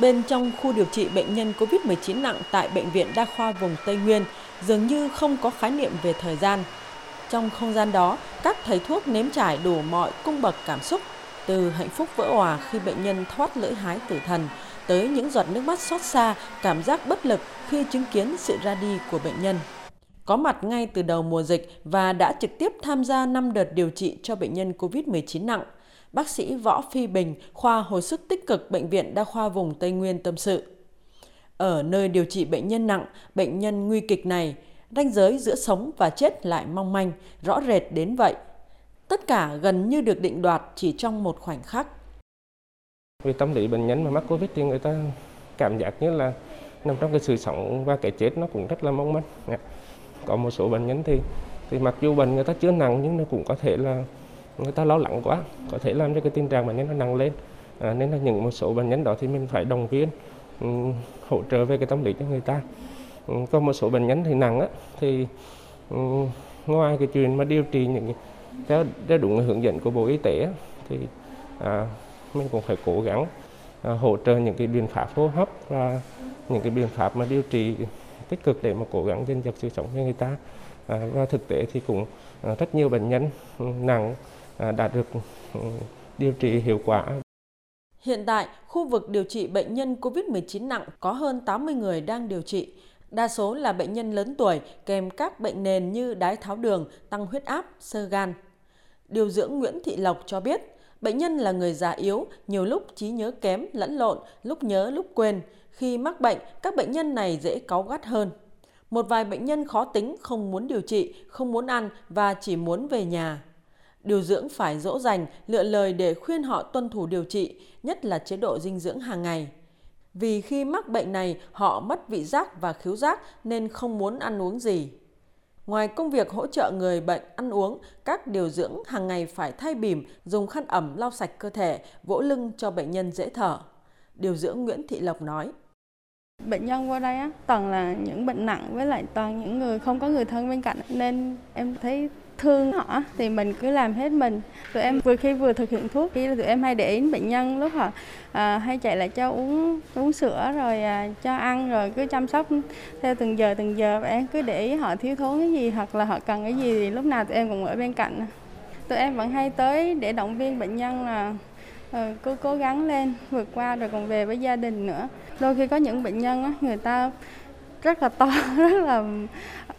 Bên trong khu điều trị bệnh nhân COVID-19 nặng tại Bệnh viện Đa khoa vùng Tây Nguyên dường như không có khái niệm về thời gian. Trong không gian đó, các thầy thuốc nếm trải đủ mọi cung bậc cảm xúc, từ hạnh phúc vỡ hòa khi bệnh nhân thoát lưỡi hái tử thần, tới những giọt nước mắt xót xa, cảm giác bất lực khi chứng kiến sự ra đi của bệnh nhân. Có mặt ngay từ đầu mùa dịch và đã trực tiếp tham gia 5 đợt điều trị cho bệnh nhân COVID-19 nặng, bác sĩ Võ Phi Bình, khoa hồi sức tích cực Bệnh viện Đa khoa vùng Tây Nguyên tâm sự. Ở nơi điều trị bệnh nhân nặng, bệnh nhân nguy kịch này, ranh giới giữa sống và chết lại mong manh, rõ rệt đến vậy. Tất cả gần như được định đoạt chỉ trong một khoảnh khắc. Về tâm lý bệnh nhân mà mắc Covid thì người ta cảm giác như là nằm trong cái sự sống và cái chết nó cũng rất là mong manh. Dạ. Có một số bệnh nhân thì thì mặc dù bệnh người ta chưa nặng nhưng nó cũng có thể là người ta lo lắng quá, có thể làm cho cái tình trạng bệnh nhân nó nặng lên. À, nên là những một số bệnh nhân đó thì mình phải đồng viên, um, hỗ trợ về cái tâm lý cho người ta. Um, còn một số bệnh nhân thì nặng á, thì um, ngoài cái chuyện mà điều trị những theo, theo đúng hướng dẫn của bộ y tế thì à, mình cũng phải cố gắng à, hỗ trợ những cái biện pháp hô hấp và những cái biện pháp mà điều trị tích cực để mà cố gắng dân dập sự sống cho người ta à, và thực tế thì cũng à, rất nhiều bệnh nhân nặng À, đạt được ừ, điều trị hiệu quả. Hiện tại, khu vực điều trị bệnh nhân COVID-19 nặng có hơn 80 người đang điều trị. Đa số là bệnh nhân lớn tuổi kèm các bệnh nền như đái tháo đường, tăng huyết áp, sơ gan. Điều dưỡng Nguyễn Thị Lộc cho biết, bệnh nhân là người già yếu, nhiều lúc trí nhớ kém, lẫn lộn, lúc nhớ lúc quên. Khi mắc bệnh, các bệnh nhân này dễ cáu gắt hơn. Một vài bệnh nhân khó tính không muốn điều trị, không muốn ăn và chỉ muốn về nhà. Điều dưỡng phải dỗ dành, lựa lời để khuyên họ tuân thủ điều trị, nhất là chế độ dinh dưỡng hàng ngày. Vì khi mắc bệnh này, họ mất vị giác và khứu giác nên không muốn ăn uống gì. Ngoài công việc hỗ trợ người bệnh ăn uống, các điều dưỡng hàng ngày phải thay bìm, dùng khăn ẩm lau sạch cơ thể, vỗ lưng cho bệnh nhân dễ thở. Điều dưỡng Nguyễn Thị Lộc nói. Bệnh nhân qua đây á, toàn là những bệnh nặng với lại toàn những người không có người thân bên cạnh nên em thấy thương họ thì mình cứ làm hết mình. Tụi em vừa khi vừa thực hiện thuốc khi tụi em hay để ý bệnh nhân lúc họ à, hay chạy lại cho uống uống sữa rồi à, cho ăn rồi cứ chăm sóc theo từng giờ từng giờ. Và em cứ để ý họ thiếu thốn cái gì hoặc là họ cần cái gì thì lúc nào tụi em cũng ở bên cạnh. Tụi em vẫn hay tới để động viên bệnh nhân là uh, cứ cố gắng lên vượt qua rồi còn về với gia đình nữa. Đôi khi có những bệnh nhân á, người ta rất là to rất là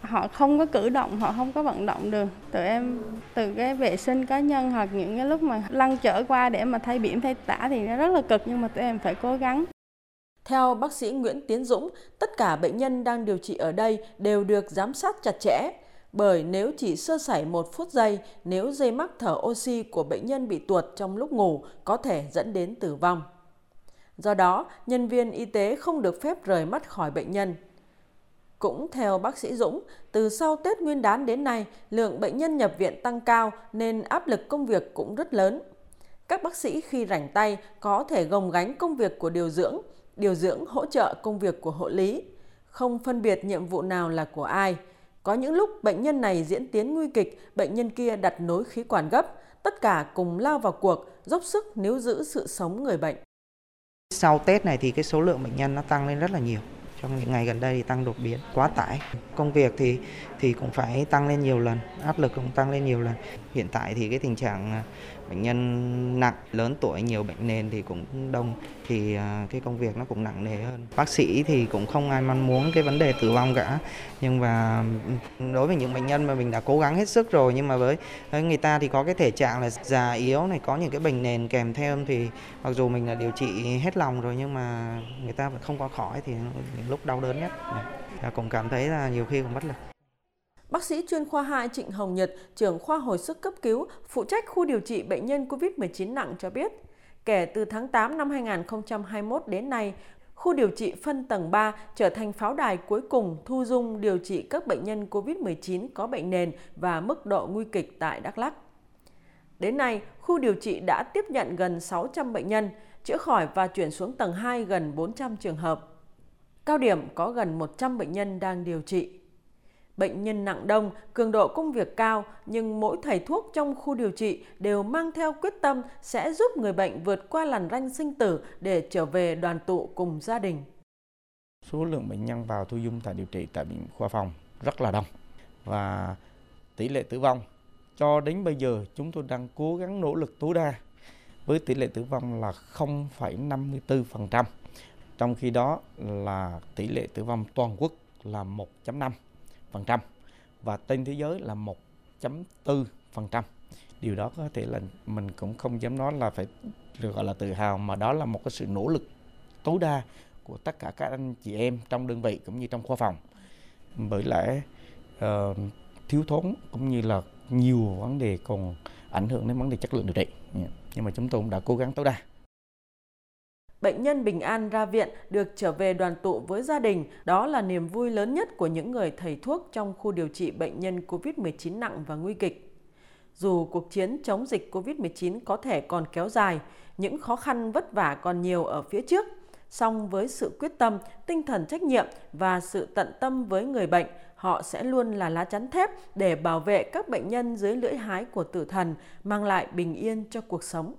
họ không có cử động họ không có vận động được tụi em từ cái vệ sinh cá nhân hoặc những cái lúc mà lăn trở qua để mà thay biển thay tả thì nó rất là cực nhưng mà tụi em phải cố gắng theo bác sĩ Nguyễn Tiến Dũng, tất cả bệnh nhân đang điều trị ở đây đều được giám sát chặt chẽ, bởi nếu chỉ sơ sẩy một phút giây, nếu dây mắc thở oxy của bệnh nhân bị tuột trong lúc ngủ có thể dẫn đến tử vong. Do đó, nhân viên y tế không được phép rời mắt khỏi bệnh nhân. Cũng theo bác sĩ Dũng, từ sau Tết Nguyên đán đến nay, lượng bệnh nhân nhập viện tăng cao nên áp lực công việc cũng rất lớn. Các bác sĩ khi rảnh tay có thể gồng gánh công việc của điều dưỡng, điều dưỡng hỗ trợ công việc của hộ lý, không phân biệt nhiệm vụ nào là của ai. Có những lúc bệnh nhân này diễn tiến nguy kịch, bệnh nhân kia đặt nối khí quản gấp, tất cả cùng lao vào cuộc, dốc sức níu giữ sự sống người bệnh. Sau Tết này thì cái số lượng bệnh nhân nó tăng lên rất là nhiều trong những ngày gần đây thì tăng đột biến quá tải. Công việc thì thì cũng phải tăng lên nhiều lần, áp lực cũng tăng lên nhiều lần. Hiện tại thì cái tình trạng à, bệnh nhân nặng, lớn tuổi, nhiều bệnh nền thì cũng đông. Thì à, cái công việc nó cũng nặng nề hơn. Bác sĩ thì cũng không ai mong muốn cái vấn đề tử vong cả. Nhưng mà đối với những bệnh nhân mà mình đã cố gắng hết sức rồi, nhưng mà với người ta thì có cái thể trạng là già yếu này, có những cái bệnh nền kèm theo thì mặc dù mình là điều trị hết lòng rồi, nhưng mà người ta vẫn không qua khỏi thì những lúc đau đớn nhất. Dạ, dạ, cũng cảm thấy là nhiều khi cũng bất lực. Bác sĩ chuyên khoa 2 Trịnh Hồng Nhật, trưởng khoa hồi sức cấp cứu, phụ trách khu điều trị bệnh nhân COVID-19 nặng cho biết, kể từ tháng 8 năm 2021 đến nay, khu điều trị phân tầng 3 trở thành pháo đài cuối cùng thu dung điều trị các bệnh nhân COVID-19 có bệnh nền và mức độ nguy kịch tại Đắk Lắk. Đến nay, khu điều trị đã tiếp nhận gần 600 bệnh nhân, chữa khỏi và chuyển xuống tầng 2 gần 400 trường hợp. Cao điểm có gần 100 bệnh nhân đang điều trị. Bệnh nhân nặng đông, cường độ công việc cao, nhưng mỗi thầy thuốc trong khu điều trị đều mang theo quyết tâm sẽ giúp người bệnh vượt qua làn ranh sinh tử để trở về đoàn tụ cùng gia đình. Số lượng bệnh nhân vào thu dung tại điều trị tại bệnh khoa phòng rất là đông và tỷ lệ tử vong cho đến bây giờ chúng tôi đang cố gắng nỗ lực tối đa với tỷ lệ tử vong là 0,54%. Trong khi đó là tỷ lệ tử vong toàn quốc là 1.5% và trên thế giới là 1.4%. Điều đó có thể là mình cũng không dám nói là phải được gọi là tự hào mà đó là một cái sự nỗ lực tối đa của tất cả các anh chị em trong đơn vị cũng như trong khoa phòng. Bởi lẽ uh, thiếu thốn cũng như là nhiều vấn đề còn ảnh hưởng đến vấn đề chất lượng điều trị. Dạ. Nhưng mà chúng tôi cũng đã cố gắng tối đa bệnh nhân bình an ra viện được trở về đoàn tụ với gia đình, đó là niềm vui lớn nhất của những người thầy thuốc trong khu điều trị bệnh nhân COVID-19 nặng và nguy kịch. Dù cuộc chiến chống dịch COVID-19 có thể còn kéo dài, những khó khăn vất vả còn nhiều ở phía trước, song với sự quyết tâm, tinh thần trách nhiệm và sự tận tâm với người bệnh, họ sẽ luôn là lá chắn thép để bảo vệ các bệnh nhân dưới lưỡi hái của tử thần, mang lại bình yên cho cuộc sống.